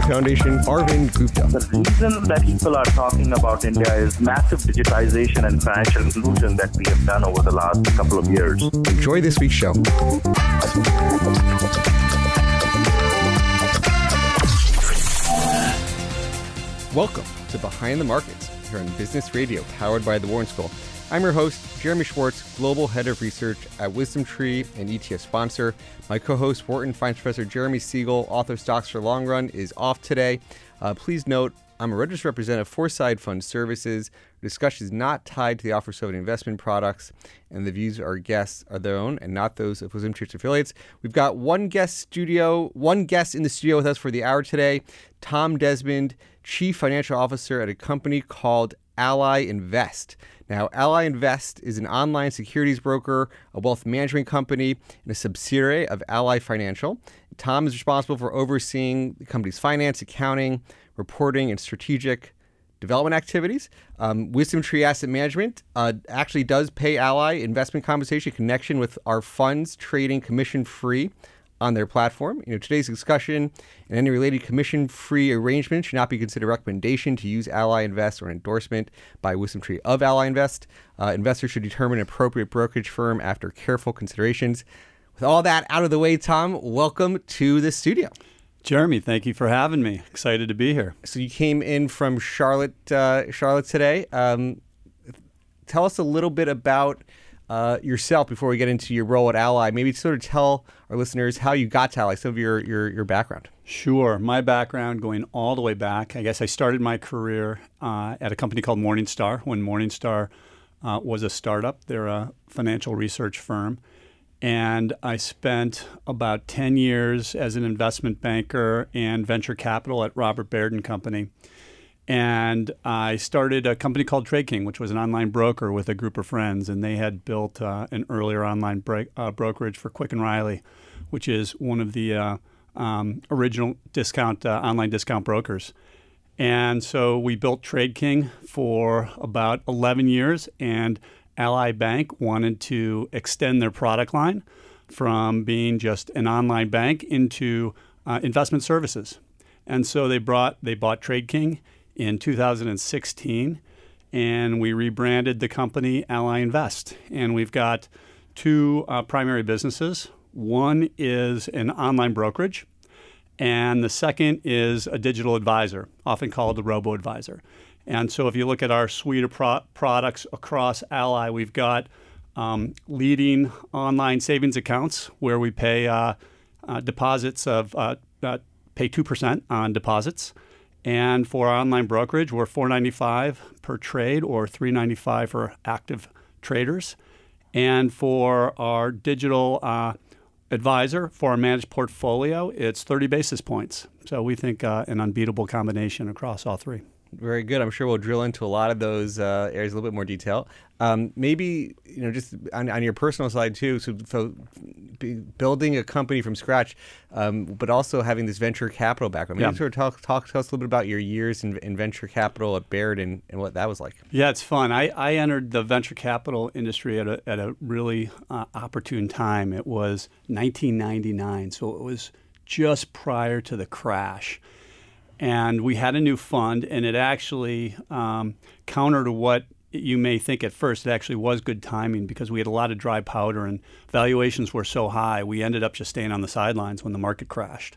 India Foundation, Arvind Gupta. The reason that people are talking about India is massive digitization and financial inclusion that we have done over the last couple of years. Enjoy this week's show. Welcome to Behind the Markets here on Business Radio, powered by the Wharton School. I'm your host, Jeremy Schwartz, Global Head of Research at WisdomTree and ETF sponsor. My co host, Wharton Finance Professor Jeremy Siegel, author of Stocks for Long Run, is off today. Uh, please note, I'm a registered representative for Foreside Fund Services. Discussion is not tied to the offer of investment products, and the views of our guests are their own and not those of WisdomTree's affiliates. We've got one guest studio, one guest in the studio with us for the hour today, Tom Desmond, Chief Financial Officer at a company called Ally Invest. Now, Ally Invest is an online securities broker, a wealth management company, and a subsidiary of Ally Financial. Tom is responsible for overseeing the company's finance, accounting, reporting, and strategic development activities. Um, WisdomTree Asset Management uh, actually does pay Ally investment compensation connection with our funds trading commission free on their platform. You know, today's discussion and any related commission-free arrangement should not be considered a recommendation to use Ally Invest or endorsement by WisdomTree of Ally Invest. Uh, investors should determine an appropriate brokerage firm after careful considerations. With all that out of the way, Tom, welcome to the studio. Jeremy, thank you for having me. Excited to be here. So you came in from Charlotte, uh, Charlotte today. Um, tell us a little bit about uh, yourself before we get into your role at Ally. Maybe sort of tell our listeners how you got to Ally, some of your, your, your background. Sure. My background going all the way back, I guess I started my career uh, at a company called Morningstar when Morningstar uh, was a startup. They're a financial research firm. And I spent about 10 years as an investment banker and venture capital at Robert Baird and Company. And I started a company called TradeKing, which was an online broker with a group of friends. And they had built uh, an earlier online break, uh, brokerage for Quick and Reilly, which is one of the uh, um, original discount uh, online discount brokers. And so we built TradeKing for about 11 years. And Ally Bank wanted to extend their product line from being just an online bank into uh, investment services. And so they brought they bought TradeKing in 2016, and we rebranded the company Ally Invest. And we've got two uh, primary businesses. One is an online brokerage, and the second is a digital advisor, often called a robo advisor. And so, if you look at our suite of pro- products across Ally, we've got um, leading online savings accounts where we pay uh, uh, deposits of uh, uh pay two percent on deposits. And for our online brokerage, we're $4.95 per trade or $3.95 for active traders. And for our digital uh, advisor, for our managed portfolio, it's 30 basis points. So we think uh, an unbeatable combination across all three. Very good. I'm sure we'll drill into a lot of those uh, areas a little bit more detail. Um, maybe you know, just on, on, your personal side too. So, so building a company from scratch, um, but also having this venture capital background. Maybe yeah. sort of talk, talk to us a little bit about your years in, in venture capital at Baird and, and, what that was like. Yeah, it's fun. I, I entered the venture capital industry at a, at a really uh, opportune time. It was 1999, so it was just prior to the crash and we had a new fund, and it actually um, counter to what you may think at first. It actually was good timing because we had a lot of dry powder, and valuations were so high. We ended up just staying on the sidelines when the market crashed.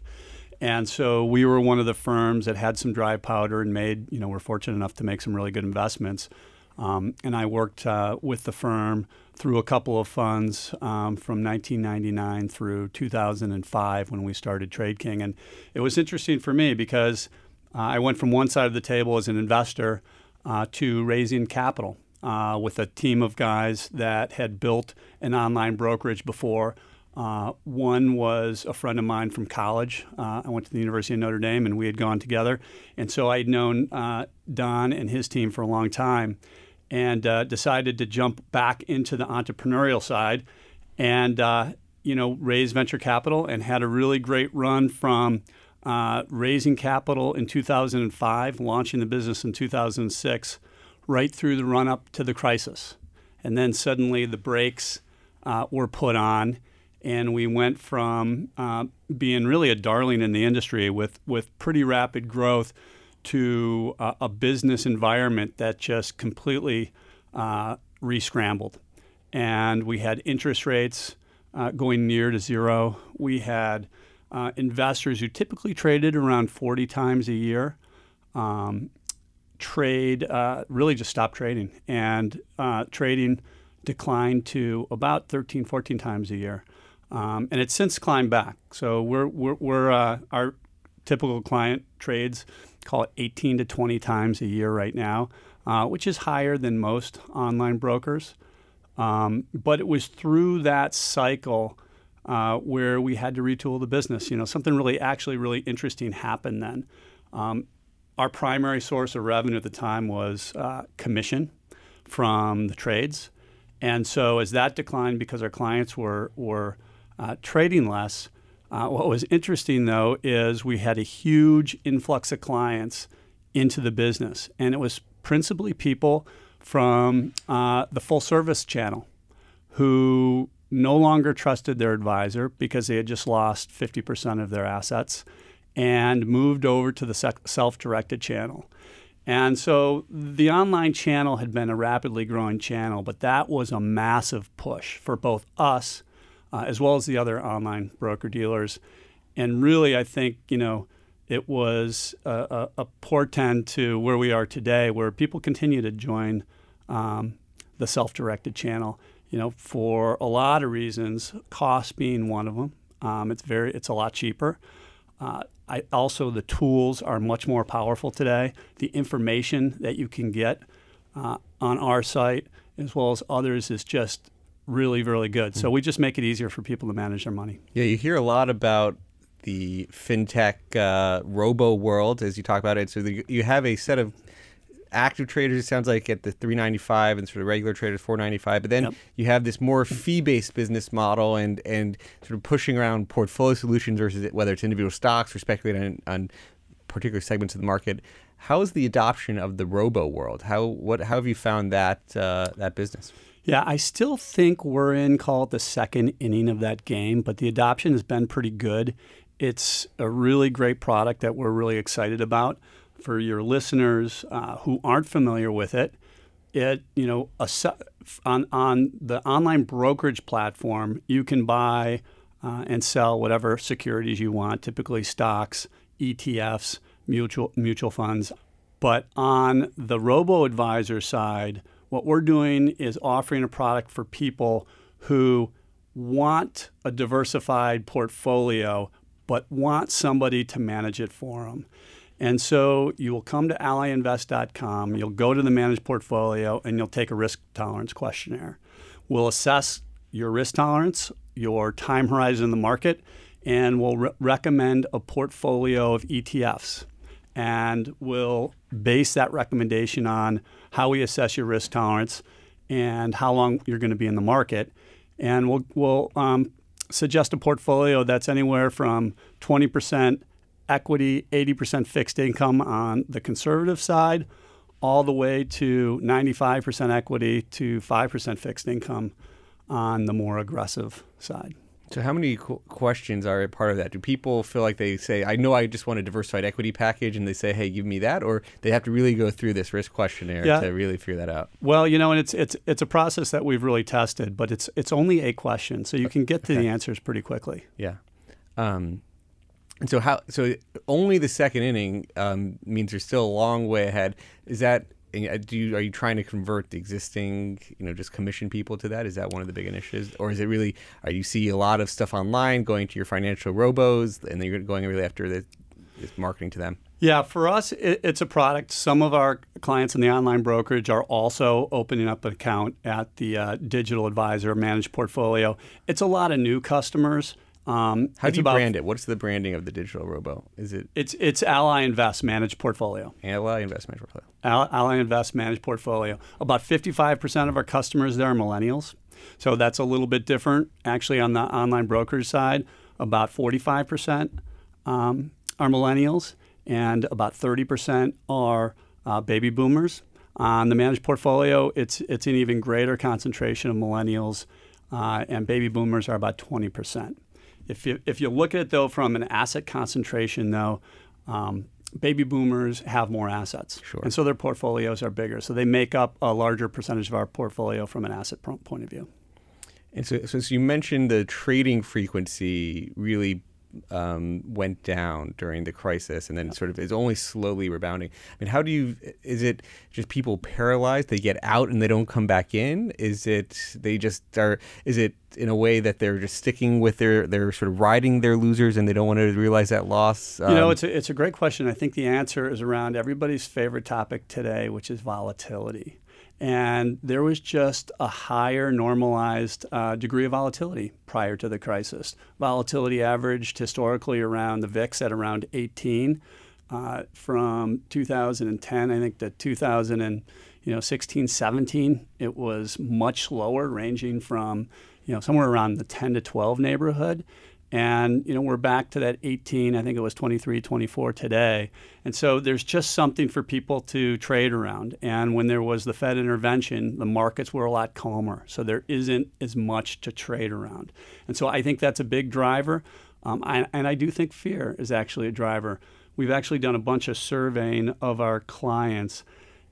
And so we were one of the firms that had some dry powder and made, you know, we're fortunate enough to make some really good investments. Um, and I worked uh, with the firm through a couple of funds um, from 1999 through 2005 when we started TradeKing. And it was interesting for me because uh, I went from one side of the table as an investor uh, to raising capital. uh, with a team of guys that had built an online brokerage before. Uh, one was a friend of mine from college. Uh, I went to the University of Notre Dame, and we had gone together. And so I had known uh, Don and his team for a long time, and uh, decided to jump back into the entrepreneurial side, and uh, you know raise venture capital, and had a really great run from uh, raising capital in 2005, launching the business in 2006, right through the run up to the crisis, and then suddenly the brakes were put on and we went from uh, being really a darling in the industry with with pretty rapid growth to uh, a business environment that just completely uh. And we had interest rates uh, going near to zero. We had uh, investors who typically traded around 40 times a year. Um, trade uh, really just stopped trading, and trading declined to about 13, 14 times a year. Um, and it's since climbed back. So we're, we're, we're uh, our typical client trades call it 18 to 20 times a year right now, uh, which is higher than most online brokers. Um, but it was through that cycle uh, where we had to retool the business. You know, something really, actually, really interesting happened then. Um, our primary source of revenue at the time was uh, commission from the trades, and so as that declined because our clients were were uh, trading less. Uh, what was interesting, though, is we had a huge influx of clients into the business, and it was principally people from uh, the full service channel who no longer trusted their advisor because they had just lost 50% of their assets and moved over to the self directed channel. And so the online channel had been a rapidly growing channel, but that was a massive push for both us uh, as well as the other online broker dealers. And really, I think, you know, it was a, a, a portend to where we are today, where people continue to join um, the self directed channel, you know, for a lot of reasons, cost being one of them. Um, it's very, it's a lot cheaper. Uh, I, also, the tools are much more powerful today. The information that you can get uh, on our site, as well as others, is just really, really good. So hmm. we just make it easier for people to manage their money. Yeah, you hear a lot about the fintech uh, robo world as you talk about it. So the, you have a set of active traders. It sounds like at the 395 and sort of regular traders 495. But then yep. you have this more fee-based business model and and sort of pushing around portfolio solutions versus whether it's individual stocks or speculating on, on particular segments of the market. How is the adoption of the robo world? How what how have you found that uh, that business? Yeah, I still think we're in, call it the second inning of that game, but the adoption has been pretty good. It's a really great product that we're really excited about. For your listeners uh, who aren't familiar with it, it you know on on the online brokerage platform, you can buy uh, and sell whatever securities you want, typically stocks, ETFs, mutual mutual funds. But on the robo advisor side, what we're doing is offering a product for people who want a diversified portfolio but want somebody to manage it for them. And so you will come to allyinvest.com, you'll go to the managed portfolio, and you'll take a risk tolerance questionnaire. We'll assess your risk tolerance, your time horizon in the market, and we'll re- recommend a portfolio of ETFs. And we'll base that recommendation on how we assess your risk tolerance and how long you're going to be in the market. And we'll, we'll um, suggest a portfolio that's anywhere from 20% equity, 80% fixed income on the conservative side, all the way to 95% equity to 5% fixed income on the more aggressive side. So, how many qu- questions are a part of that? Do people feel like they say, "I know I just want a diversified equity package," and they say, "Hey, give me that," or they have to really go through this risk questionnaire yeah. to really figure that out? Well, you know, and it's it's it's a process that we've really tested, but it's it's only a question, so you can get to okay. the answers pretty quickly. Yeah. Um, and so how so only the second inning um, means you're still a long way ahead. Is that do you are you trying to convert the existing you know just commission people to that is that one of the big initiatives or is it really are you see a lot of stuff online going to your financial robos and then you're going really after the marketing to them Yeah, for us, it, it's a product. Some of our clients in the online brokerage are also opening up an account at the uh, digital advisor managed portfolio. It's a lot of new customers. Um, How do you about, brand it? What's the branding of the digital robo? Is it? It's it's Ally Invest Managed Portfolio. Ally Invest Managed Portfolio. Ally Invest Managed Portfolio. About 55% of our customers there are millennials, so that's a little bit different. Actually, on the online brokerage side, about 45% um, are millennials and about 30% are uh, baby boomers. On the managed portfolio, it's, it's an even greater concentration of millennials, uh, and baby boomers are about 20%. If you, if you look at it, though, from an asset concentration, though, um, baby boomers have more assets. Sure. And so their portfolios are bigger. So they make up a larger percentage of our portfolio from an asset point of view. And so, so you mentioned the trading frequency really um, went down during the crisis and then sort of is only slowly rebounding. I mean, how do you, is it just people paralyzed? They get out and they don't come back in? Is it, they just are, is it in a way that they're just sticking with their, they're sort of riding their losers and they don't want to realize that loss? Um, you know, um, it's a, it's a great question. I think the answer is around everybody's favorite topic today, which is volatility and there was just a higher normalized uh, degree of volatility prior to the crisis. Volatility averaged historically around the VIX at around 18. Uh, from 2010, I think, to 2016, 17, it was much lower, ranging from you know somewhere around the 10 to 12 neighborhood. And, you know, we're back to that 18, I think it was 23, 24 today. And so there's just something for people to trade around. And when there was the Fed intervention, the markets were a lot calmer. So there isn't as much to trade around. And so I think that's a big driver. Um, I, and I do think fear is actually a driver. We've actually done a bunch of surveying of our clients.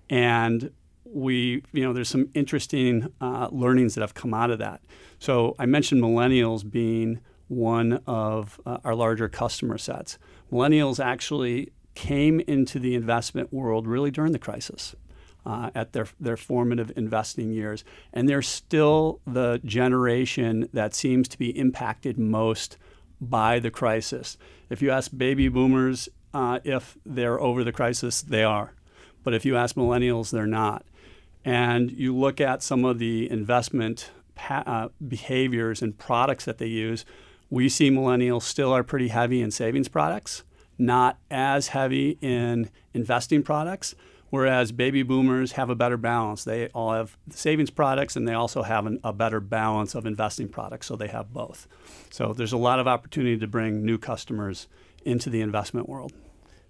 And we, you know, there's some interesting uh, learnings that have come out of that. So I mentioned millennials being one of uh, our larger customer sets. Millennials actually came into the investment world really during the crisis. Uh, at their, their formative investing years. And they're still the generation that seems to be impacted most by the crisis. If you ask baby boomers uh, if they're over the crisis, they are. But if you ask millennials, they're not. And you look at some of the investment pa- uh, behaviors and products that they use, we see millennials still are pretty heavy in savings products, not as heavy in investing products, whereas baby boomers have a better balance. They all have savings products and they also have an, a better balance of investing products, so they have both. So there's a lot of opportunity to bring new customers into the investment world.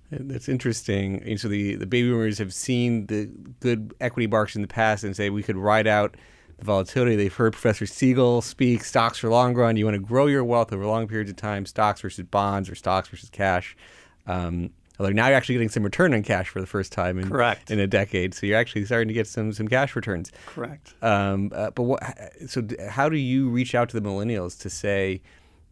That's interesting. And so the, the baby boomers have seen the good equity markets in the past and say we could ride out – the volatility. They've heard Professor Siegel speak stocks for long run. You want to grow your wealth over long periods of time, stocks versus bonds or stocks versus cash. Um, although now you're actually getting some return on cash for the first time in, Correct. in a decade. So you're actually starting to get some some cash returns. Correct. Um, uh, but what, so how do you reach out to the millennials to say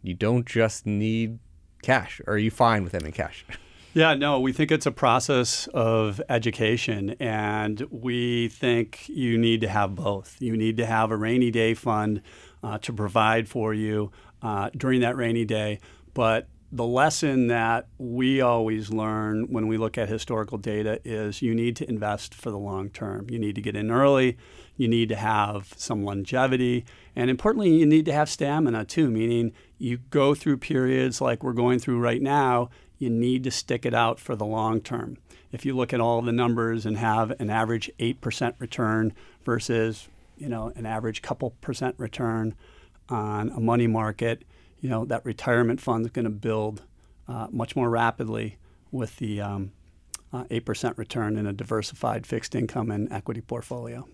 you don't just need cash? Or are you fine with having cash? Yeah, no, we think it's a process of education, and we think you need to have both. You need to have a rainy day fund uh, to provide for you uh, during that rainy day. But the lesson that we always learn when we look at historical data is you need to invest for the long term. You need to get in early. You need to have some longevity. And importantly, you need to have stamina too, meaning you go through periods like we're going through right now you need to stick it out for the long term. If you look at all the numbers and have an average 8% return versus, you know, an average couple percent return on a money market, you know, that retirement fund is going to build uh, much more rapidly with the um, uh, 8% return in a diversified fixed income and equity portfolio.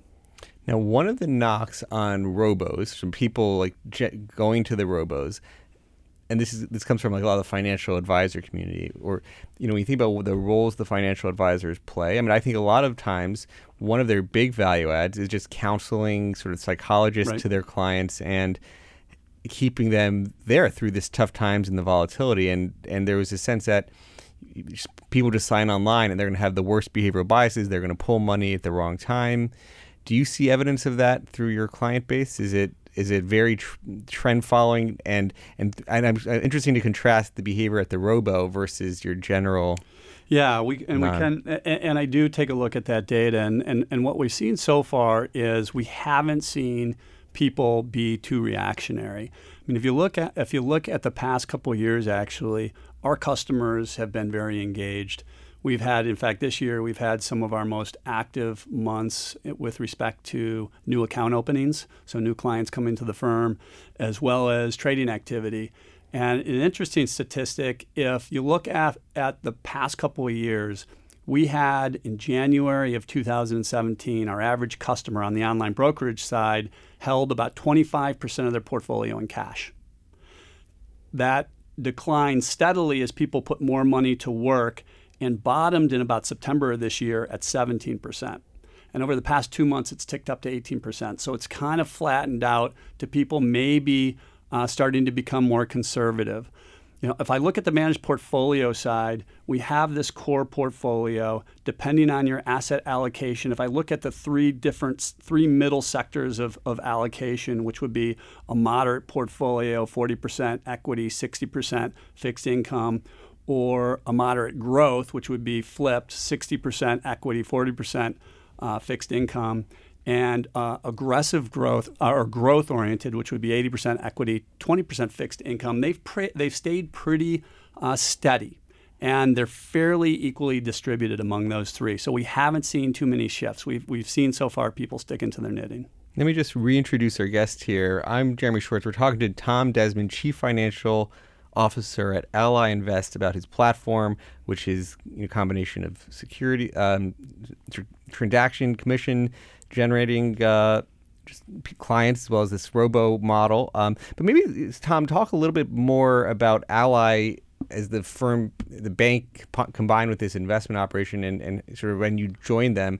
Now, one of the knocks on robos from people like going to the robos and this is this comes from like a lot of the financial advisor community or you know when you think about the roles the financial advisors play i mean i think a lot of times one of their big value adds is just counseling sort of psychologists right. to their clients and keeping them there through this tough times and the volatility. And and there was a sense that people just sign online and they're going to have the worst behavioral biases they're going to pull money at the wrong time. Do you see evidence of that through your client base? Is it is it very tr- trend following and and and I'm uh, interesting to contrast the behavior at the robo versus your general Yeah, we and Non- we can, a- and I do take a look at that data, and, and and what we've seen so far is we haven't seen people be too reactionary. I mean, if you look at if you look at the past couple of years, actually, our customers have been very engaged. We've had, in fact, this year we've had some of our most active months with respect to new account openings, so new clients coming to the firm, as well as trading activity. And an interesting statistic if you look at, at the past couple of years, we had in January of 2017, our average customer on the online brokerage side held about 25% of their portfolio in cash. That declined steadily as people put more money to work and bottomed in about September of this year at 17%. And over the past two months, it's ticked up to 18%. So it's kind of flattened out to people maybe uh, starting to become more conservative. You know, if I look at the managed portfolio side, we have this core portfolio. Depending on your asset allocation, if I look at the three different, three middle sectors of, of allocation, which would be a moderate portfolio, 40% equity, 60% fixed income, or a moderate growth, which would be flipped 60% equity, 40% uh, fixed income, and uh, aggressive growth or growth oriented, which would be 80% equity, 20% fixed income. They've pre- they've stayed pretty uh, steady, and they're fairly equally distributed among those three. So we haven't seen too many shifts. We've we've seen so far people sticking to their knitting. Let me just reintroduce our guest here. I'm Jeremy Schwartz. We're talking to Tom Desmond, Chief Financial Officer at Ally Invest, about his platform, which is a combination of security, um, tr- transaction commission generating uh, just clients as well as this robo model. Um, but maybe Tom, talk a little bit more about Ally as the firm, the bank combined with this investment operation, and, and sort of when you joined them.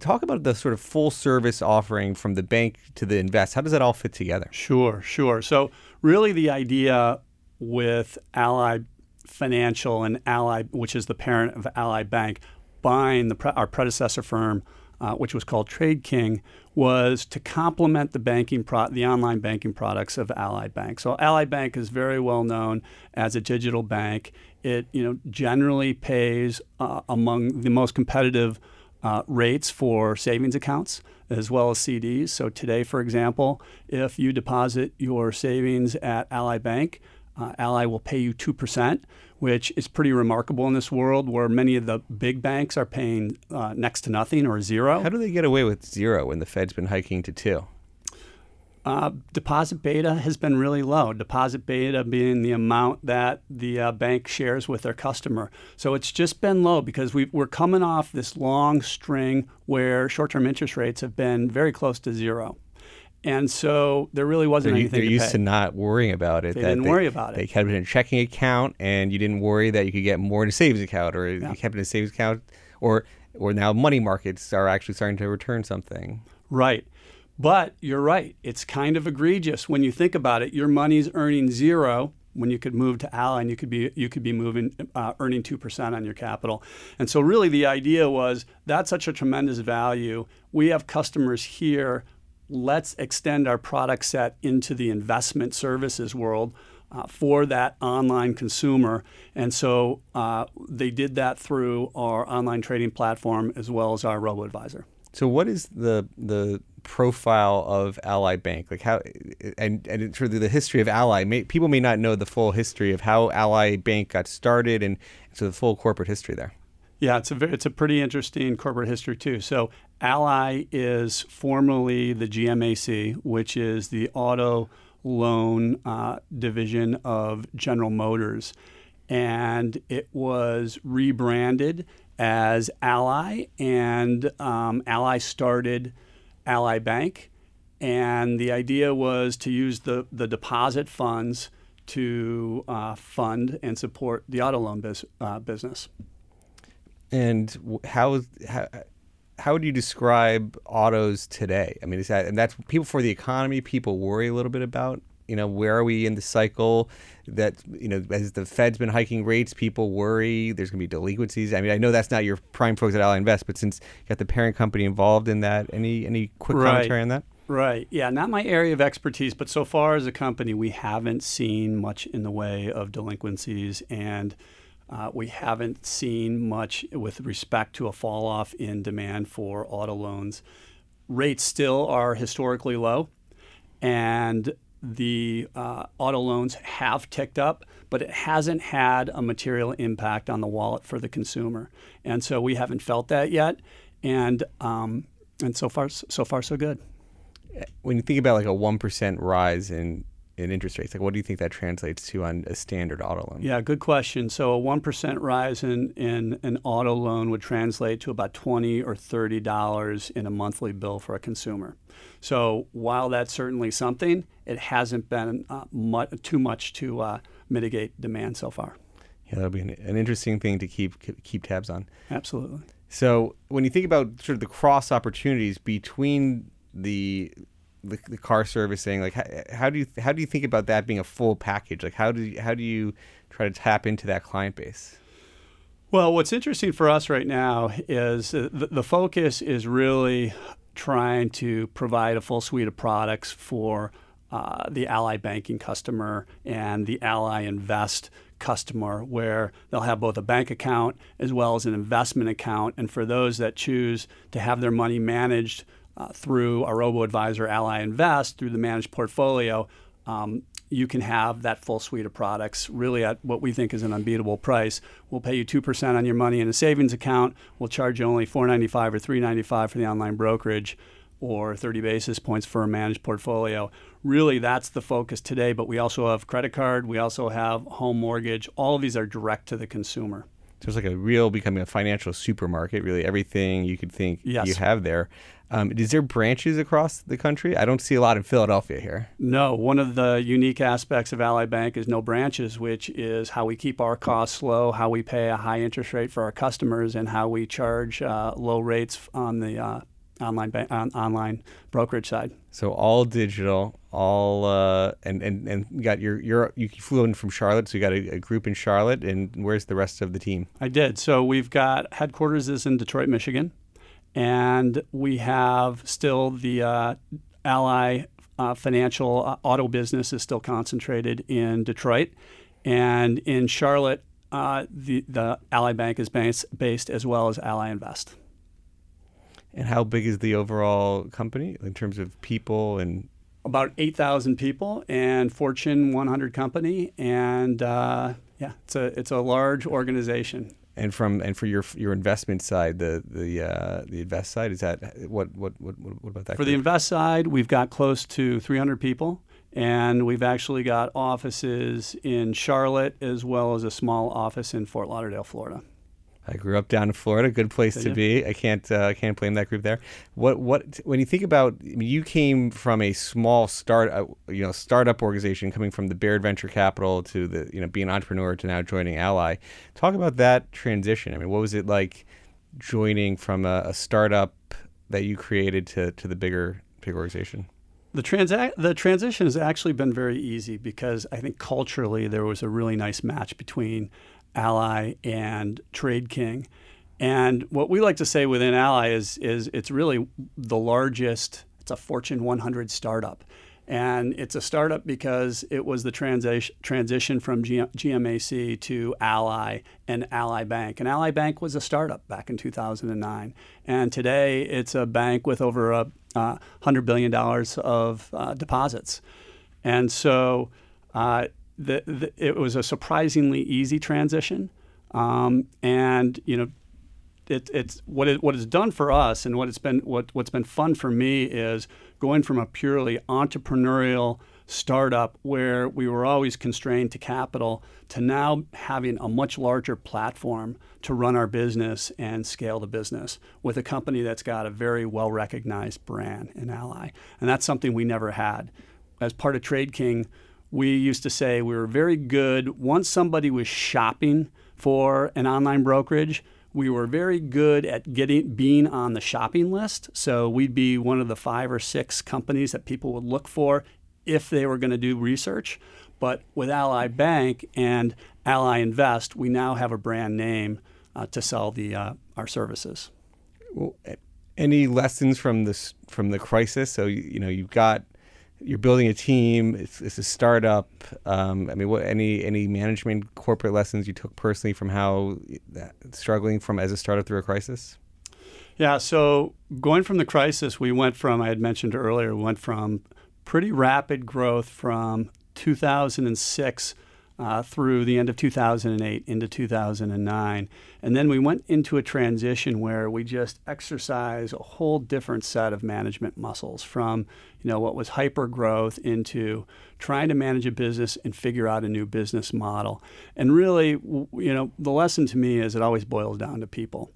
Talk about the sort of full service offering from the bank to the invest. How does that all fit together? Sure, sure. So really, the idea with Ally Financial and Ally, which is the parent of Ally Bank, buying the our predecessor firm, uh, which was called TradeKing, was to complement the banking pro- the online banking products of Ally Bank. So Ally Bank is very well known as a digital bank. It you know generally pays uh, among the most competitive uh, rates for savings accounts as well as CDs. So today, for example, if you deposit your savings at Ally Bank, uh, Ally will pay you 2%, which is pretty remarkable in this world where many of the big banks are paying uh, next to nothing or zero. How do they get away with zero when the Fed's been hiking to two? Uh, deposit beta has been really low. Deposit beta being the amount that the uh, bank shares with their customer. So it's just been low because we are coming off this long string where short term interest rates have been very close to zero. And so there really wasn't They're, anything they're to used pay. to not worrying about it. They didn't worry about it. They kept it in a checking account, and you didn't worry that you could get more in a savings account, or Yeah. you kept it in a savings account, or or now money markets are actually starting to return something. Right. But you're right. It's kind of egregious when you think about it. Your money's earning zero when you could move to Ally and you could be you could be moving uh, earning two percent on your capital. And so really the idea was that's such a tremendous value. We have customers here. Let's extend our product set into the investment services world. Uh, for that online consumer. And so uh, they did that through our online trading platform as well as our robo advisor. So, what is the the profile of Ally Bank? Like how, and and sort of the history of Ally. May, people may not know the full history of how Ally Bank got started, and so the full corporate history there. Yeah, it's a ve- it's a pretty interesting corporate history too. So Ally is formerly the GMAC, which is the auto loan uh, division of General Motors, and it was rebranded as Ally, and um, Ally started Ally Bank, and the idea was to use the the deposit funds to uh, fund and support the auto loan bus- uh, business. And how how how would you describe autos today? I mean, is that and that's people for the economy. People worry a little bit about. You know, where are we in the cycle? That you know, as the Fed's been hiking rates, people worry there's going to be delinquencies. I mean, I know that's not your prime focus at Ally Invest, but since you got the parent company involved in that, any any quick Right. commentary on that? Right. Yeah, not my area of expertise, but so far as a company, we haven't seen much in the way of delinquencies. And Uh, we haven't seen much with respect to a fall off in demand for auto loans. Rates still are historically low, and the uh, auto loans have ticked up, but it hasn't had a material impact on the wallet for the consumer. And so we haven't felt that yet. And um, and so far, so far, so good. When you think about like a one percent rise in in interest rates, like what do you think that translates to on a standard auto loan? Yeah, good question. So a one percent rise in in an auto loan would translate to about twenty or thirty dollars in a monthly bill for a consumer. So while that's certainly something, it hasn't been uh, much, too much to uh, mitigate demand so far. Yeah, that'll be an, an interesting thing to keep keep tabs on. Absolutely. So when you think about sort of the cross opportunities between the the, the car servicing, like how, how, do you how do you think about that being a full package? Like how do you, how do you try to tap into that client base? Well, what's interesting for us right now is the, the focus is really trying to provide a full suite of products for uh, the Ally banking customer and the Ally Invest customer, where they'll have both a bank account as well as an investment account. And for those that choose to have their money managed uh, through our robo advisor Ally Invest through the managed portfolio, um, you can have that full suite of products really at what we think is an unbeatable price. We'll pay you 2% on your money in a savings account. We'll charge you only $4.95 or $3.95 for the online brokerage or 30 basis points for a managed portfolio. Really, that's the focus today, but we also have credit card, we also have home mortgage. All of these are direct to the consumer. So it's like a real becoming a financial supermarket, really everything you could think yes. you have there. Um, is there branches across the country? I don't see a lot in Philadelphia here. No. One of the unique aspects of Ally Bank is no branches, which is how we keep our costs low, how we pay a high interest rate for our customers, and how we charge uh, low rates on the uh, online ba- on, online brokerage side. So all digital, all uh, and and and you got your your you flew in from Charlotte, so you got a, a, group in Charlotte, and where's the rest of the team? I did. So we've got headquarters is in Detroit, Michigan, and we have still the uh, Ally uh, Financial uh, auto business is still concentrated in Detroit, and in Charlotte, uh, the the Ally Bank is based, based as well as Ally Invest. And how big is the overall company in terms of people and? About 8,000 people and Fortune 100 company. And uh, yeah, it's a, it's a large organization. And from and for your your investment side, the the uh, the invest side is that what what what what about that? For group? the invest side, we've got close to 300 people, and we've actually got offices in Charlotte as well as a small office in Fort Lauderdale, Florida. I grew up down in Florida, good place to be. I can't uh, can't blame that group there. What what when you think about I mean, you came from a small start uh, you know startup organization coming from the Baird Venture Capital to the you know being an entrepreneur to now joining Ally. Talk about that transition. I mean, what was it like joining from a, a startup that you created to to the bigger big organization? The, transa- the transition has actually been very easy because I think culturally there was a really nice match between Ally and TradeKing. And what we like to say within Ally is, is it's really the largest, it's a Fortune 100 startup. And it's a startup because it was the transi- transition from G- GMAC to Ally and Ally Bank. And Ally Bank was a startup back in 2009. And today it's a bank with over a uh, $100 billion of uh, deposits. And so uh, the, the, it was a surprisingly easy transition. Um, and you know, it, it's what it what it's done for us, and what it's been what what's been fun for me is going from a purely entrepreneurial startup where we were always constrained to capital to now having a much larger platform to run our business and scale the business with a company that's got a very well recognized brand in Ally. And that's something we never had. As part of TradeKing, we used to say we were very good. Once somebody was shopping for an online brokerage, we were very good at getting being on the shopping list. So we'd be one of the five or six companies that people would look for if they were going to do research. But with Ally Bank and Ally Invest, we now have a brand name uh, to sell the uh, our services. Well, any lessons from this from the crisis? So you, you know you've got you're building a team. It's, it's a startup. Um, I mean, what any any management corporate lessons you took personally from how struggling from as a startup through a crisis? Yeah, so going from the crisis, we went from I had mentioned earlier, went from pretty rapid growth from 2006 uh, through the end of 2008 into 2009. And then we went into a transition where we just exercise a whole different set of management muscles from, you know, what was hyper growth into trying to manage a business and figure out a new business model. And really, you know, the lesson to me is it always boils down to people.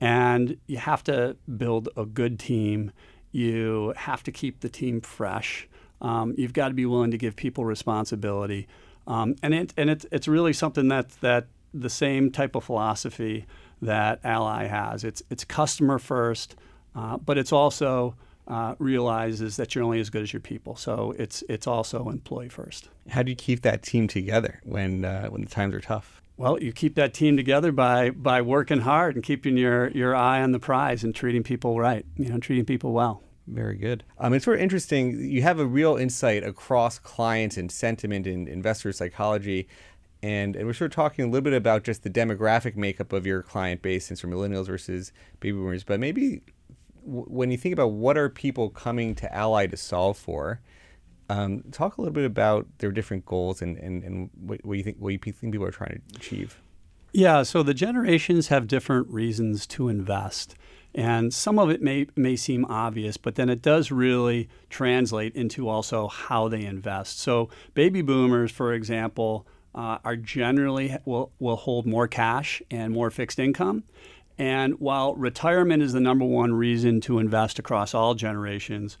And you have to build a good team. You have to keep the team fresh. Um, you've got to be willing to give people responsibility. Um, and it, and it, it's really something that, that the same type of philosophy that Ally has. It's, it's customer first, uh, but it's also uh, realizes that you're only as good as your people. So it's, it's also employee first. How do you keep that team together when, uh, when the times are tough? Well, you keep that team together by, by working hard and keeping your, your eye on the prize and treating people right, you know, treating people well. Very good. Um, it's sort of interesting. You have a real insight across clients and sentiment and investor psychology. And, and we're sort of talking a little bit about just the demographic makeup of your client base, since we're millennials versus baby boomers. But maybe w- when you think about what are people coming to Ally to solve for, um, talk a little bit about their different goals and, and, and what, what you think what you think people are trying to achieve. Yeah, so the generations have different reasons to invest. And some of it may, may seem obvious, but then it does really translate into also how they invest. So, baby boomers, for example, uh, are generally will, will hold more cash and more fixed income. And while retirement is the number one reason to invest across all generations,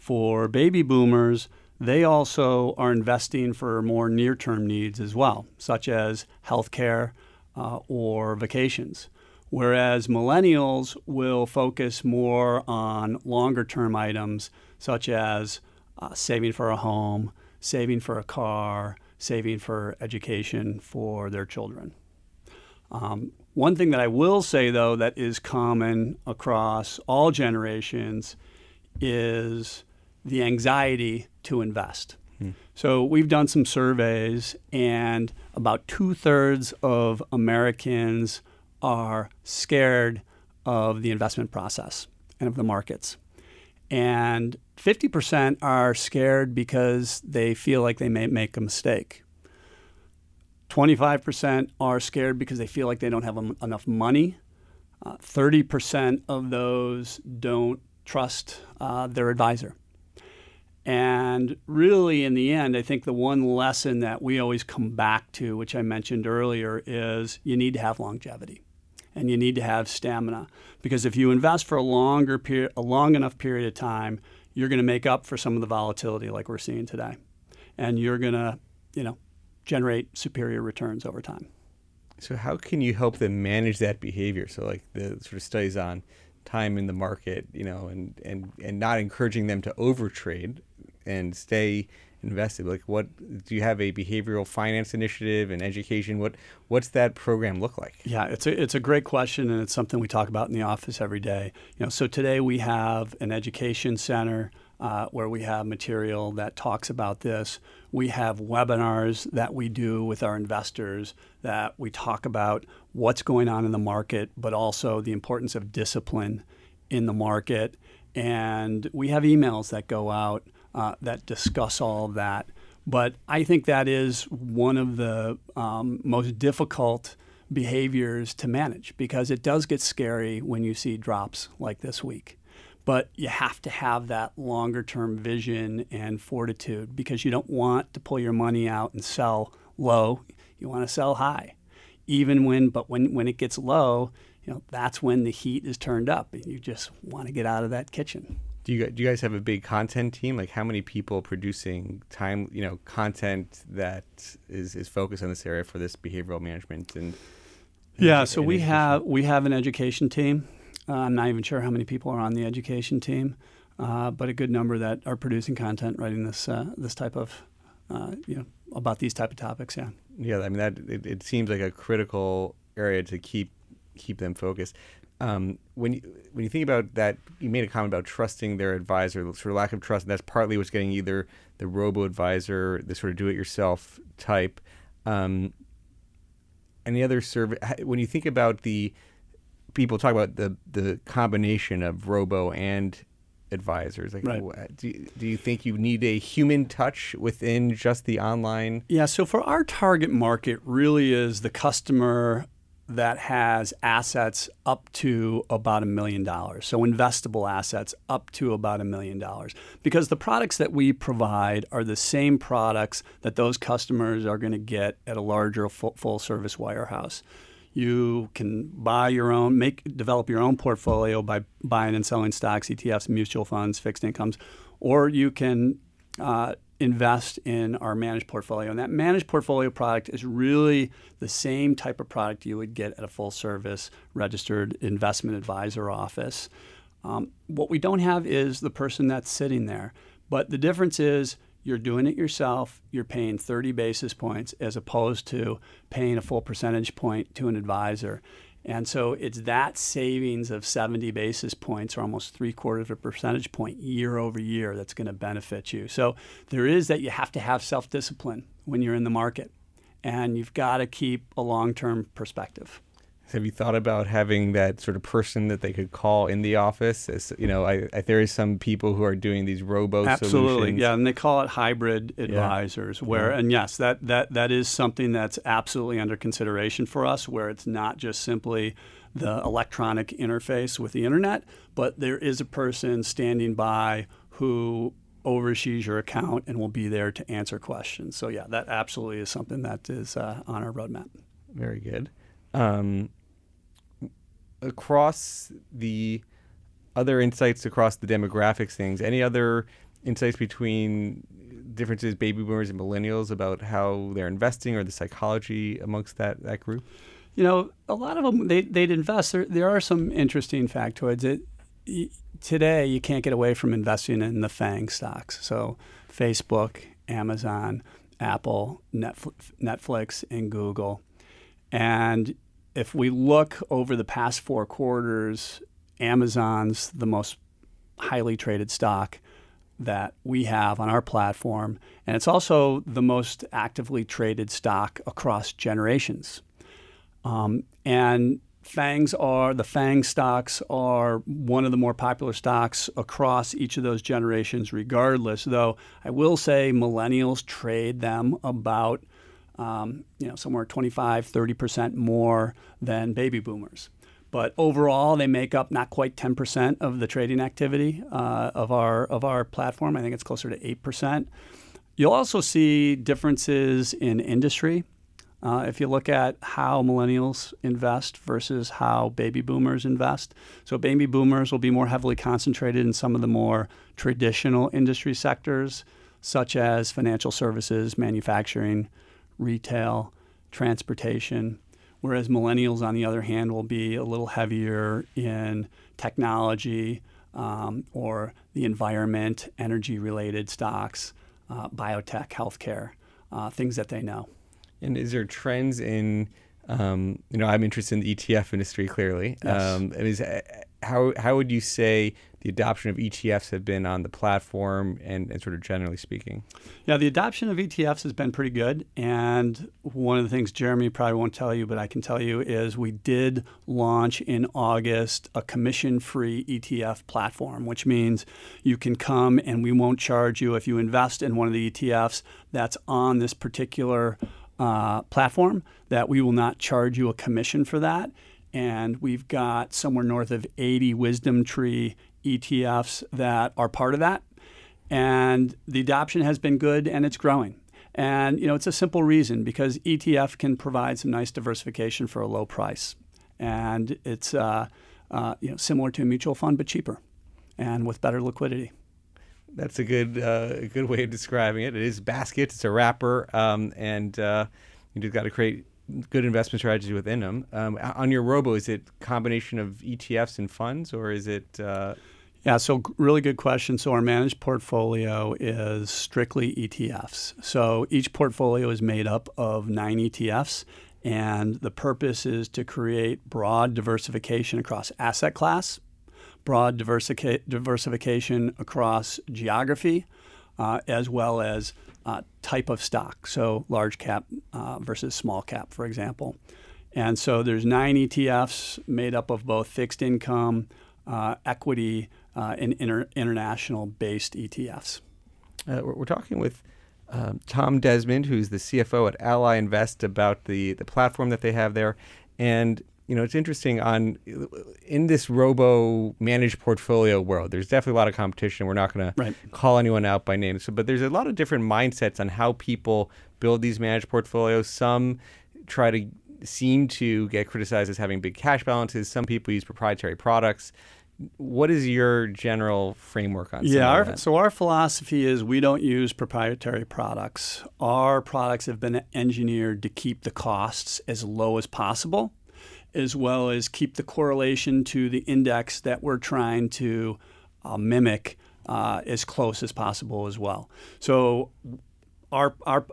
for baby boomers, they also are investing for more near term needs as well, such as healthcare uh, or vacations whereas millennials will focus more on longer term items such as uh, saving for a home, saving for a car, saving for education for their children. Um, one thing that I will say, though, that is common across all generations is the anxiety to invest. Hmm. So we've done some surveys, and about two thirds of Americans are scared of the investment process and of the markets. And 50% are scared because they feel like they may make a mistake. 25% are scared because they feel like they don't have enough money. Uh, 30% of those don't trust uh, their advisor. And really, in the end, I think the one lesson that we always come back to, which I mentioned earlier, is you need to have longevity and you need to have stamina because if you invest for a longer period, a long enough period of time, you're going to make up for some of the volatility like we're seeing today, and you're going to, you know, generate superior returns over time. So how can you help them manage that behavior? So like the sort of studies on time in the market, you know, and and and not encouraging them to overtrade and stay invested? Like, what do you have a behavioral finance initiative and education? What what's that program look like? Yeah, it's a it's a great question, and it's something we talk about in the office every day. You know, so today we have an education center. Uh, where we have material that talks about this. We have webinars that we do with our investors that we talk about what's going on in the market, but also the importance of discipline in the market. And we have emails that go out uh, that discuss all of that. But I think that is one of the um, most difficult behaviors to manage because it does get scary when you see drops like this week. But you have to have that longer term vision and fortitude because you don't want to pull your money out and sell low. You want to sell high. Even when, but when, when it gets low, you know, that's when the heat is turned up and you just want to get out of that kitchen. Do you do you guys have a big content team? Like how many people producing time, you know, content that is is focused on this area for this behavioral management and yeah, so we have we have an education team. Uh, I'm not even sure how many people are on the education team, uh, but a good number that are producing content, writing this uh, this type of uh, you know about these type of topics. Yeah. Yeah, I mean that it, it seems like a critical area to keep keep them focused. Um, when you when you think about that, you made a comment about trusting their advisor, sort of lack of trust, and that's partly what's getting either the robo advisor, the sort of do it yourself type. Um, any other service? When you think about the people talk about the the combination of robo and advisors, like Right. do, you- do you think you need a human touch within just the online? Yeah, so for our target market, really is the customer that has assets up to about a million dollars. So investable assets up to about a million dollars. Because the products that we provide are the same products that those customers are going to get at a larger full, service wirehouse. You can buy your own, make develop your own portfolio by buying and selling stocks, ETFs, mutual funds, fixed incomes, or you can uh, invest in our managed portfolio. And that managed portfolio product is really the same type of product you would get at a full service registered investment advisor office. Um, what we don't have is the person that's sitting there. But the difference is you're doing it yourself, you're paying 30 basis points as opposed to paying a full percentage point to an advisor. And so it's that savings of 70 basis points or almost three quarters of a percentage point year over year that's going to benefit you. So there is that you have to have self discipline when you're in the market. And you've got to keep a long term perspective. Have you thought about having that sort of person that they could call in the office? As, you know, I, I, there is some people who are doing these robo Absolutely, solutions. yeah, and they call it hybrid advisors. Where and yes, that that that is something that's absolutely under consideration for us. Where it's not just simply the electronic interface with the internet, but there is a person standing by who oversees your account and will be there to answer questions. So yeah, that absolutely is something that is uh, on our roadmap. Very good. Um, across the other insights across the demographics things, any other insights between differences baby boomers and millennials about how they're investing or the psychology amongst that, that group? You know, a lot of them they they'd invest. There, there are some interesting factoids. It, today, you can't get away from investing in the FANG stocks. So, Facebook, Amazon, Apple, Netflix, Netflix, and Google. And if we look over the past four quarters, Amazon's the most highly traded stock that we have on our platform. And it's also the most actively traded stock across generations. Um, and FANGs are the FANG stocks are one of the more popular stocks across each of those generations, regardless. Though I will say millennials trade them about um, you know somewhere 25, 30 percent more than baby boomers. But overall, they make up not quite 10 percent of the trading activity uh, of our of our platform. I think it's closer to eight percent. You'll also see differences in industry. Uh, if you look at how millennials invest versus how baby boomers invest, so baby boomers will be more heavily concentrated in some of the more traditional industry sectors, such as financial services, manufacturing, retail, transportation. Whereas millennials, on the other hand, will be a little heavier in technology um, or the environment, energy related stocks, uh, biotech, healthcare, uh, things that they know. And is there trends in, um, you know, I'm interested in the ETF industry clearly. Yes. Um, is how how would you say the adoption of ETFs have been on the platform and, and sort of generally speaking? Yeah, the adoption of ETFs has been pretty good. And one of the things Jeremy probably won't tell you, but I can tell you, is we did launch in August a commission free ETF platform, which means you can come and we won't charge you if you invest in one of the ETFs that's on this particular uh, platform, that we will not charge you a commission for that. And we've got somewhere north of 80 WisdomTree ETFs that are part of that. And the adoption has been good and it's growing. And you know, it's a simple reason because ETF can provide some nice diversification for a low price, and it's uh, uh, you know similar to a mutual fund but cheaper, and with better liquidity. That's a good uh, good way of describing it. It is basket. It's a wrapper, um, and uh, you just got to create good investment strategy within them. Um, on your robo, is it combination of ETFs and funds, or is it? Uh, Yeah, so really good question. So our managed portfolio is strictly ETFs. So each portfolio is made up of nine ETFs, And the purpose is to create broad diversification across asset class, broad diversica- diversification across geography, uh, as well as uh, type of stock. So large cap uh, versus small cap, for example. And so there's nine ETFs made up of both fixed income, uh, equity, uh, and inter- international based ETFs. Uh, we're, we're talking with um, Tom Desmond, who's the CFO at Ally Invest, about the, the platform that they have there. And you know, it's interesting on in this robo managed portfolio world. There's definitely a lot of competition. We're not going Right. to call anyone out by name. So, but there's a lot of different mindsets on how people build these managed portfolios. Some try to seem to get criticized as having big cash balances. Some people use proprietary products. What is your general framework on? Yeah, our, so our philosophy is we don't use proprietary products. Our products have been engineered to keep the costs as low as possible, as well as keep the correlation to the index that we're trying to uh, mimic uh, as close as possible as well. So our our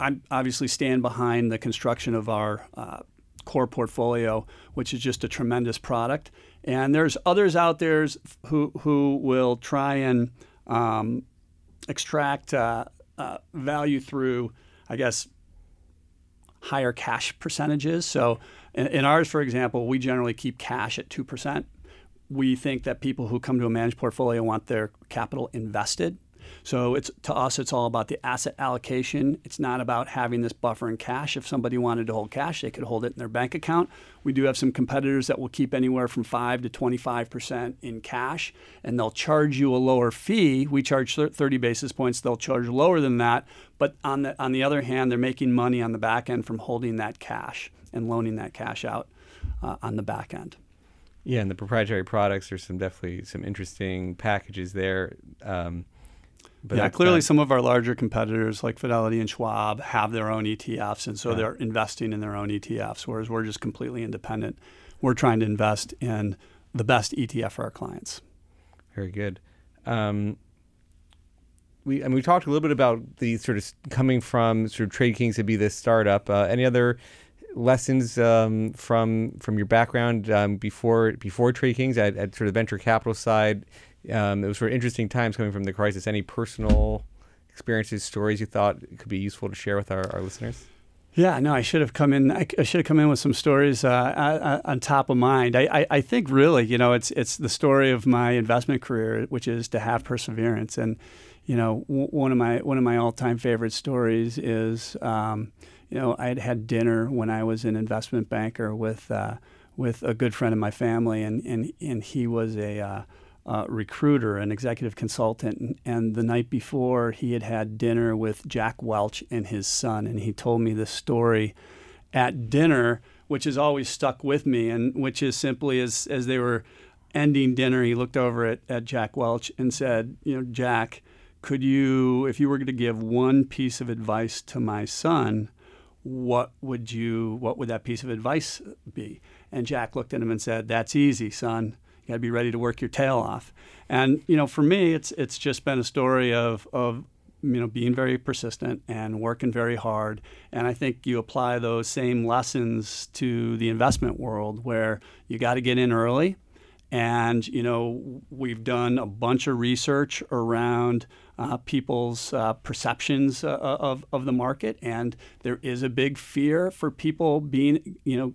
I obviously stand behind the construction of our uh, core portfolio, which is just a tremendous product. And there's others out there who who will try and um, extract uh, uh, value through, I guess, higher cash percentages. So in, in ours, for example, we generally keep cash at two percent. We think that people who come to a managed portfolio want their capital invested. So it's to us, it's all about the asset allocation. It's not about having this buffer in cash. If somebody wanted to hold cash, they could hold it in their bank account. We do have some competitors that will keep anywhere from five to twenty-five percent in cash, and they'll charge you a lower fee. We charge thirty basis points. They'll charge lower than that. But on the on the other hand, they're making money on the back end from holding that cash and loaning that cash out uh, on the back end. Yeah, and the proprietary products. There's some definitely some interesting packages there. Um, but yeah, clearly not- some of our larger competitors like Fidelity and Schwab have their own ETFs, and so Yeah. they're investing in their own ETFs, whereas we're just completely independent. We're trying to invest in the best ETF for our clients. Very good. Um, we and we talked a little bit about the sort of coming from sort of TradeKing's to be this startup. Uh, any other lessons um, from from your background um, before before TradeKing's at, at sort of venture capital side? Um, it was sort of interesting times coming from the crisis. Any personal experiences, stories you thought could be useful to share with our, our listeners? Yeah, no, I should have come in. I, should have come in with some stories uh, on top of mind. I, I, I think really, you know, it's it's the story of my investment career, which is to have perseverance. And you know, w- one of my one of my all time favorite stories is, um, you know, I had had dinner when I was an investment banker with uh, with a good friend of my family, and and and he was a uh, uh, recruiter, an executive consultant, and, and the night before he had had dinner with Jack Welch and his son, and he told me this story at dinner, which has always stuck with me, and which is simply as as they were ending dinner, he looked over at, at Jack Welch and said, you know, Jack, could you, if you were going to give one piece of advice to my son, what would you what would that piece of advice be? And jack looked at him and said that's easy son. You got to be ready to work your tail off. And you know for me it's it's just been a story of of you know being very persistent and working very hard. And i think you apply those same lessons to the investment world where you got to get in early and you know we've done a bunch of research around uh, people's uh, perceptions uh, of, of the market. And there is a big fear for people being you know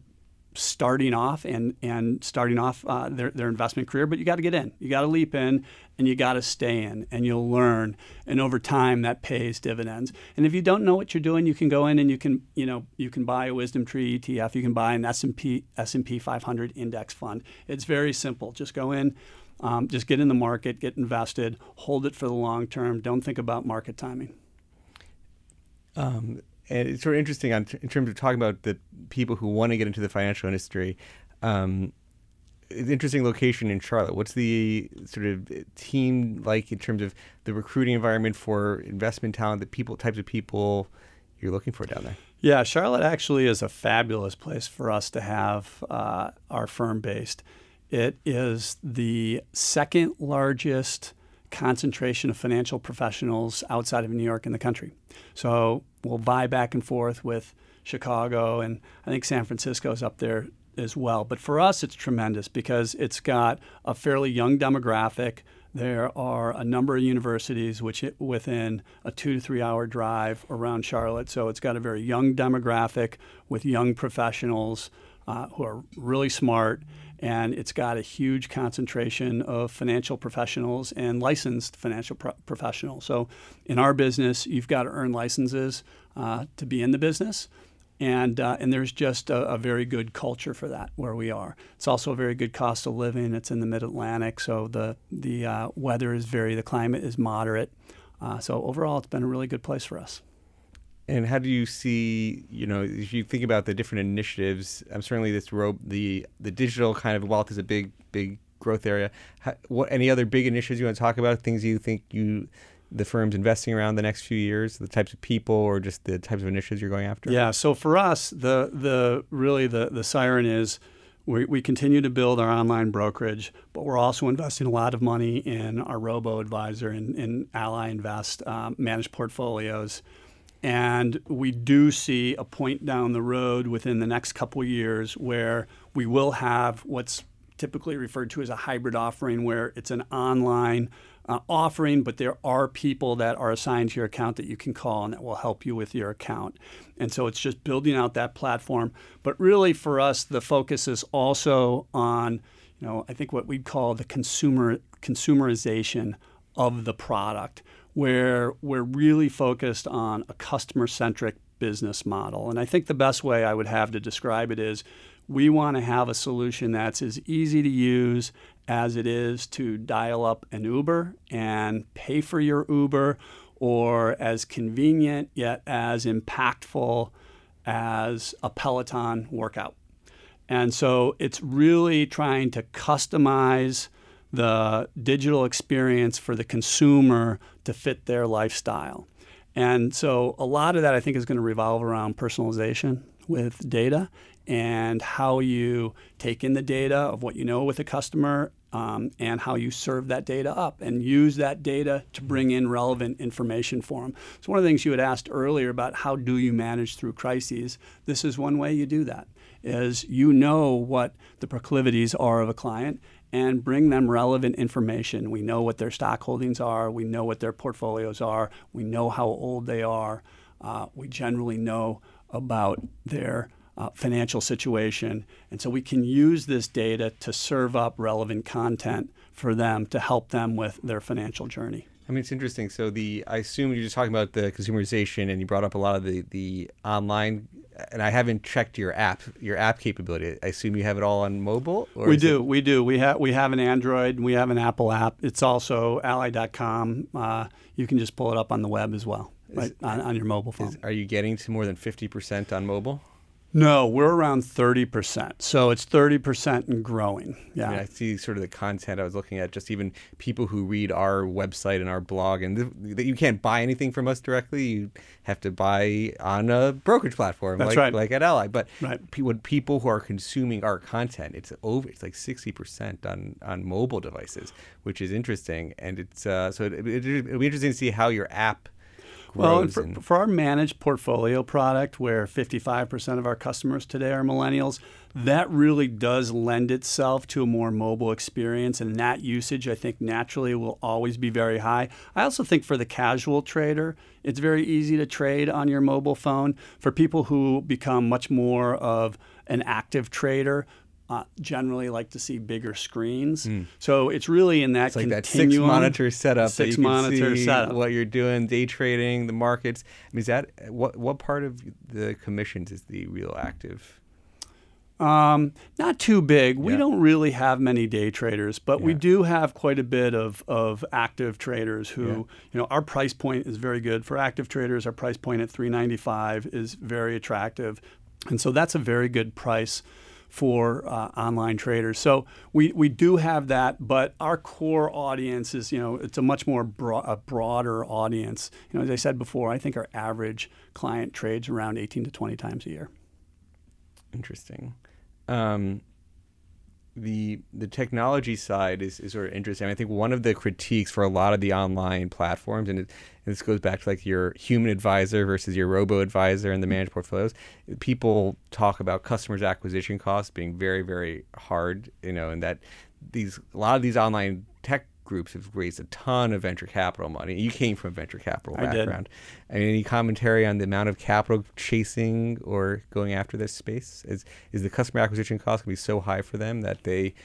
starting off and and starting off uh, their, their investment career. But you got to get in. You got to leap in and you got to stay in and you'll learn and over time that pays dividends. And if you don't know what you're doing you can go in and you can you know you can buy a WisdomTree ETF you can buy an S&P S&P 500 index fund. It's very simple. Just go in um, just get in the market get invested hold it for the long term. Don't think about market timing. Um, and it's sort of interesting on, in terms of talking about the people who want to get into the financial industry. Um, interesting location in Charlotte. What's the sort of team like in terms of the recruiting environment for investment talent, the people types of people you're looking for down there? Yeah, Charlotte actually is a fabulous place for us to have uh, our firm based. It is the second largest concentration of financial professionals outside of New York in the country. So we'll vie back and forth with Chicago, and I think San Francisco is up there as well. But for us, it's tremendous because it's got a fairly young demographic. There are a number of universities which within a two to three hour drive around Charlotte. So it's got a very young demographic with young professionals uh, who are really smart. And it's got a huge concentration of financial professionals and licensed financial pro- professionals. So, in our business, you've got to earn licenses uh, to be in the business and uh, and there's just a, a, very good culture for that where we are. It's also a very good cost of living. It's in the Mid Atlantic, so the the uh, weather is very the climate is moderate. Uh, so overall, it's been a really good place for us. And how do you see, you know, if you think about the different initiatives, um, certainly this rope, the the digital kind of wealth is a big big growth area. How, what any other big initiatives you want to talk about? Things you think you the firm's investing around the next few years, the types of people or just the types of initiatives you're going after? Yeah. So for us, the the really the the siren is we, we continue to build our online brokerage, but we're also investing a lot of money in our robo advisor and in Ally Invest um, managed portfolios. And we do see a point down the road within the next couple of years where we will have what's typically referred to as a hybrid offering, where it's an online uh, offering, but there are people that are assigned to your account that you can call and that will help you with your account. And so it's just building out that platform. But really, for us, the focus is also on, you know, I think what we'd call the consumer consumerization of the product, where we're really focused on a customer-centric business model. And I think the best way I would have to describe it is we want to have a solution that's as easy to use as it is to dial up an Uber and pay for your Uber, or as convenient yet as impactful as a Peloton workout. And so it's really trying to customize the digital experience for the consumer to fit their lifestyle. And so a lot of that I think is going to revolve around personalization with data and how you take in the data of what you know with a customer um, and how you serve that data up and use that data to bring in relevant information for them. So, one of the things you had asked earlier about how do you manage through crises, this is one way you do that. Is you know what the proclivities are of a client and bring them relevant information. We know what their stock holdings are, we know what their portfolios are, we know how old they are, uh, we generally know about their uh, financial situation. And so we can use this data to serve up relevant content for them to help them with their financial journey. I mean, it's interesting. So the I assume you're just talking about the consumerization, and you brought up a lot of the the online. And I haven't checked your app your app capability. I assume you have it all on mobile. we do. It... We do. We have we have an Android. We have an Apple app. It's also Ally.com. Uh, you can just pull it up on the web as well, right on, on your mobile phone. Is, are you getting to more than fifty percent on mobile? No, we're around 30%. So it's 30% and growing. Yeah. I, I, see sort of the content I was looking at, just even people who read our website and our blog, and that you can't buy anything from us directly. You have to buy on a brokerage platform That's like, right. like at Ally. But right. when people who are consuming our content, it's over, it's like 60% on, on mobile devices, which is interesting. And it's, uh, so it, it, it'll be interesting to see how your app well, for, and... for, our managed portfolio product, where 55% of our customers today are millennials, that really does lend itself to a more mobile experience. And that usage, I think, naturally will always be very high. I also think for the casual trader, it's very easy to trade on your mobile phone. For people who become much more of an active trader, uh, generally like to see bigger screens. Mm. So it's really in that it's like that six monitor setup. Six monitor setup. What you're doing, day trading, the markets. I mean, is that what what part of the commissions is the real active? Um, not too big. Yeah. We don't really have many day traders, but yeah. we do have quite a bit of, of active traders who, yeah. you know, our price point is very good for active traders. Our price point at 395 is very attractive. And so that's a very good price for uh, online traders. So we, we do have that, but our core audience is, you know, it's a much more bro- a broader audience. You know, as I said before, I think our average client trades around 18 to 20 times a year. Interesting. Um, the the technology side is, is sort of interesting. I think one of the critiques for a lot of the online platforms, and, it, and this goes back to like your human advisor versus your robo advisor and the mm-hmm. managed portfolios. People talk about customers acquisition costs being very very hard, you know, and that these a lot of these online tech groups have raised a ton of venture capital money. You came from a venture capital I background. I mean, any commentary on the amount of capital chasing or going after this space? Is is the customer acquisition cost going to be so high for them that they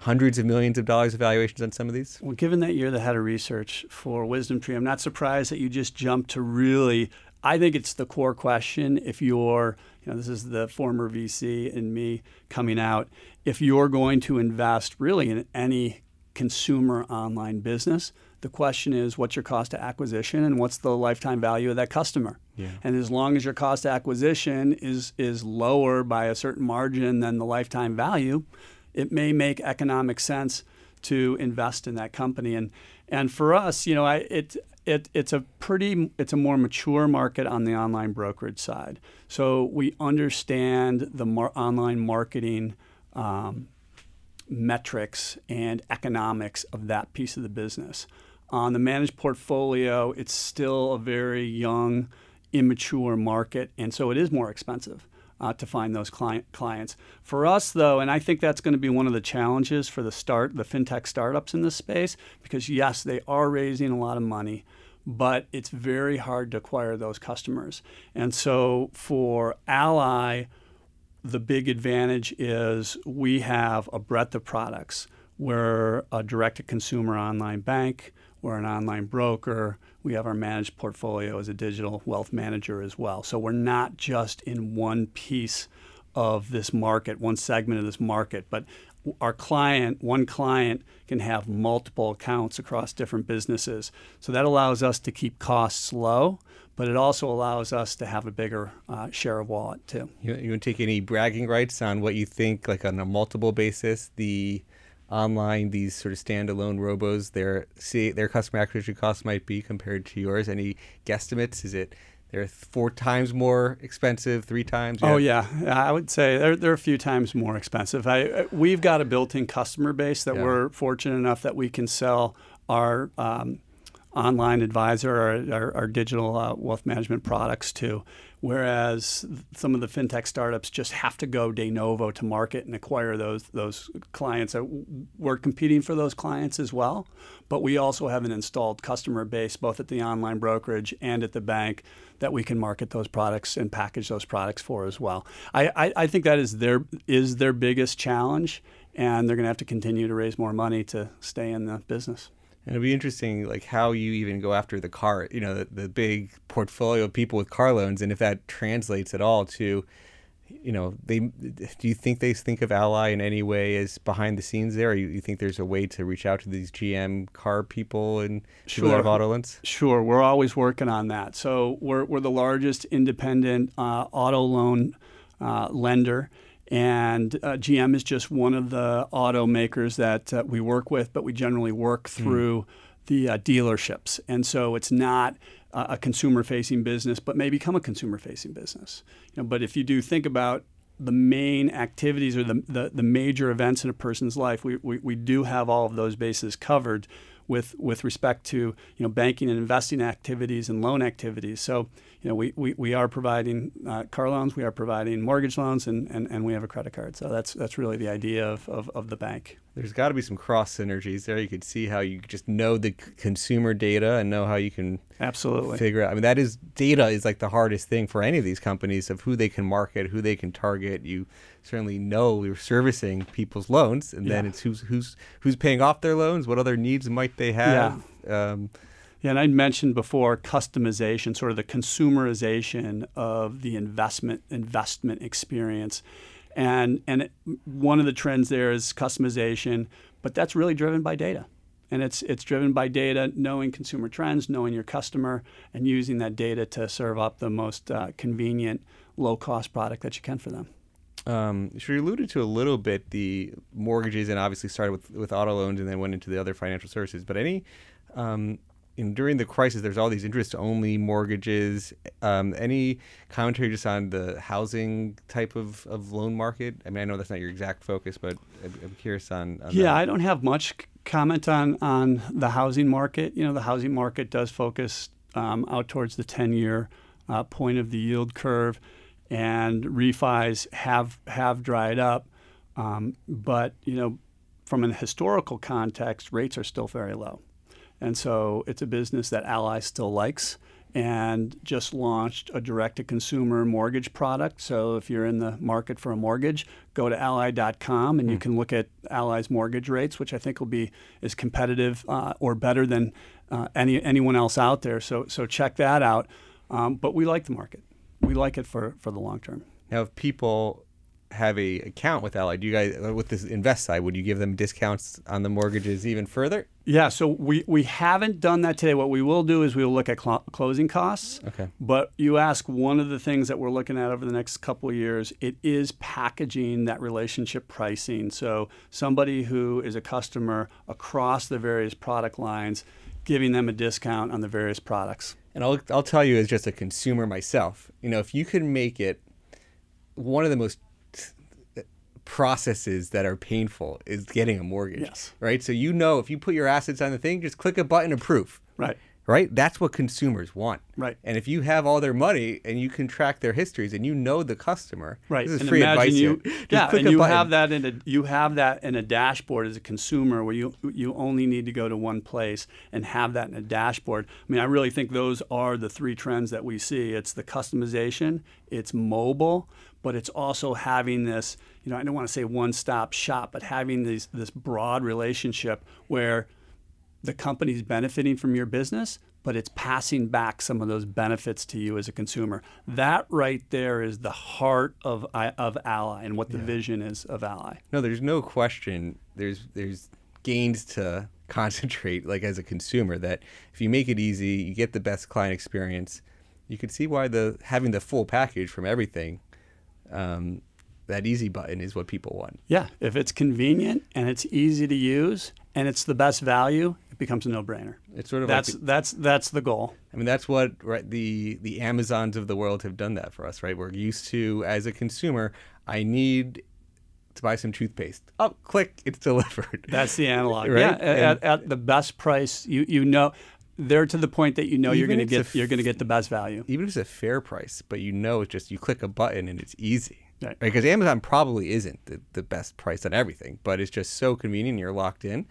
hundreds of millions of dollars of valuations on some of these? Well, given that you're the head of research for WisdomTree, I'm not surprised that you just jumped to really. I think it's the core question. If you're, you know, this is the former VC and me coming out. If you're going to invest really in any consumer online business. The question is, what's your cost of acquisition and what's the lifetime value of that customer? Yeah. And as long as your cost of acquisition is is lower by a certain margin than the lifetime value, it may make economic sense to invest in that company. And and for us, you know, I, it it, it's a pretty it's a more mature market on the online brokerage side. So we understand the mar- online marketing um, metrics and economics of that piece of the business. On the managed portfolio, it's still a very young, immature market, and so it is more expensive. Uh, to find those client, clients. For us, though, and I think that's going to be one of the challenges for the start, the fintech startups in this space, because yes, they are raising a lot of money, but it's very hard to acquire those customers. And so for Ally, the big advantage is we have a breadth of products. We're a direct to consumer online bank, we're an online broker, we have our managed portfolio as a digital wealth manager as well. So we're not just in one piece of this market, one segment of this market, but our client, one client can have multiple accounts across different businesses. So that allows us to keep costs low, but it also allows us to have a bigger uh, share of wallet too. You, you want to take any bragging rights on what you think, like on a multiple basis, the online these sort of standalone robos their see their customer acquisition costs might be compared to yours? Any guesstimates? Is it they're four times more expensive, three times. Oh yeah, I would say they're, they're a few times more expensive. I, we've got a built-in customer base that yeah. we're fortunate enough that we can sell our um, online advisor, our, our digital uh, wealth management products to. Whereas some of the fintech startups just have to go de novo to market and acquire those those clients. We're competing for those clients as well, but we also have an installed customer base both at the online brokerage and at the bank that we can market those products and package those products for as well. I, I, I think that is their is their biggest challenge, and they're going to have to continue to raise more money to stay in the business. And it'll be interesting, like how you even go after the car, you know, the, the big portfolio of people with car loans, and if that translates at all to, you know, they do you think they think of Ally in any way as behind the scenes there, or you, you think there's a way to reach out to these GM car people and sure. people auto loans? Sure, we're always working on that. So we're we're the largest independent uh, auto loan uh, lender and uh, GM is just one of the automakers that uh, we work with, but we generally work hmm. through mm. the uh, dealerships. And so it's not a consumer facing business, but may become a consumer facing business. You know, but if you do think about the main activities or the, the, the, major events in a person's life, we, we, we do have all of those bases covered with, with respect to you know, banking and investing activities and loan activities. So you know, we, we, we are providing uh, car loans, we are providing mortgage loans, and, and, and we have a credit card. So that's that's really the idea of, of, of the bank. There's got to be some cross synergies there. You could see how you just know the consumer data and know how you can absolutely figure out. I mean, that is data is like the hardest thing for any of these companies of who they can market, who they can target. You certainly know you're servicing people's loans, and yeah. then it's who's who's who's paying off their loans, what other needs might they have. Yeah. Um, yeah, and I mentioned before customization, sort of the consumerization of the investment investment experience, and and it, one of the trends there is customization, but that's really driven by data, and it's it's driven by data, knowing consumer trends, knowing your customer, and using that data to serve up the most uh, convenient, low cost product that you can for them. Um, sure, you alluded to a little bit the mortgages, and obviously started with with auto loans, and then went into the other financial services. But any um, in, during the crisis, there's all these interest-only mortgages. Um, any commentary just on the housing type of, of loan market? I mean, I know that's not your exact focus, but I'm, I'm curious on. on yeah, that. I don't have much comment on on the housing market. You know, the housing market does focus um, out towards the 10-year uh, point of the yield curve, and refis have have dried up. Um, but you know, from an historical context, rates are still very low. And so it's a business that Ally still likes and just launched a direct to consumer mortgage product. So if you're in the market for a mortgage, go to ally.com and you can look at Ally's mortgage rates, which I think will be as competitive uh, or better than uh, any anyone else out there. So so check that out. Um, but we like the market. We like it for, for the long term. Now, if people have a account with Ally, do you guys uh, with this invest side, would you give them discounts on the mortgages even further? Yeah, so we, we haven't done that today. What we will do is we will look at cl- closing costs. Okay. But you ask one of the things that we're looking at over the next couple of years, it is packaging that relationship pricing. So somebody who is a customer across the various product lines, giving them a discount on the various products. And I'll I'll tell you as just a consumer myself, you know, if you can make it one of the most processes that are painful is getting a mortgage. Yes. Right? So you know if you put your assets on the thing, just click a button approve. Right. Right? That's what consumers want. Right. And if you have all their money and you can track their histories and you know the customer, Right. This is and free imagine advice you, here. Just yeah, click and a you button. have that in a you have that in a dashboard as a consumer where you you only need to go to one place and have that in a dashboard. I mean, I really think those are the three trends that we see. It's the customization, it's mobile, but it's also having this, you know, I don't want to say one-stop shop, but having these this broad relationship where the company's benefiting from your business, but it's passing back some of those benefits to you as a consumer. That right there is the heart of of Ally and what the vision is of Ally. No, there's no question. There's there's gains to concentrate like as a consumer that if you make it easy, you get the best client experience. You can see why the having the full package from everything, um, that easy button is what people want. Yeah, if it's convenient and it's easy to use and it's the best value, becomes a no-brainer. It's sort of That's like the- that's that's the goal. I mean, that's what right, the the Amazons of the world have done that for us, right? We're used to as a consumer, I need to buy some toothpaste. Oh, click, it's delivered. That's the analog. Right? Yeah, at, at the best price, you you know, they're to the point that you know you're going to get a you're going to get the best value. even if it's a fair price, but you know it's just you click a button and it's easy. Right. Because Amazon probably isn't the, the best price on everything, but it's just so convenient. You're locked in,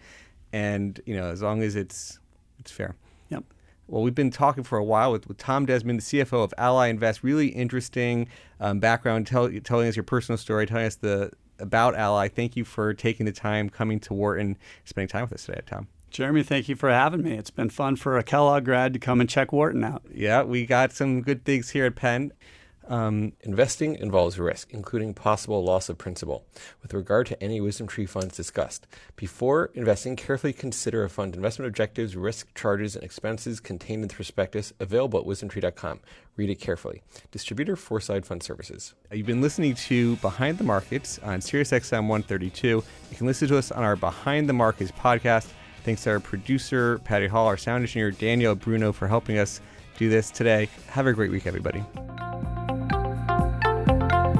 and you know as long as it's it's fair. Yep. Well, we've been talking for a while with, with Tom Desmond, the CFO of Ally Invest. Really interesting um, background, tell, telling us your personal story, telling us the about Ally. Thank you for taking the time, coming to Wharton, spending time with us today, Tom. Jeremy, thank you for having me. It's been fun for a Kellogg grad to come and check Wharton out. Yeah, we got some good things here at Penn. Um, Investing involves risk, including possible loss of principal, with regard to any WisdomTree funds discussed. Before investing, carefully consider a fund's investment objectives, risk, charges, and expenses contained in the prospectus available at wisdomtree.com. Read it carefully. Distributor Foreside Fund Services. You've been listening to Behind the Markets on SiriusXM 132. You can listen to us on our Behind the Markets podcast. Thanks to our producer, Patty Hall, our sound engineer, Daniel Bruno, for helping us do this today. Have a great week, everybody.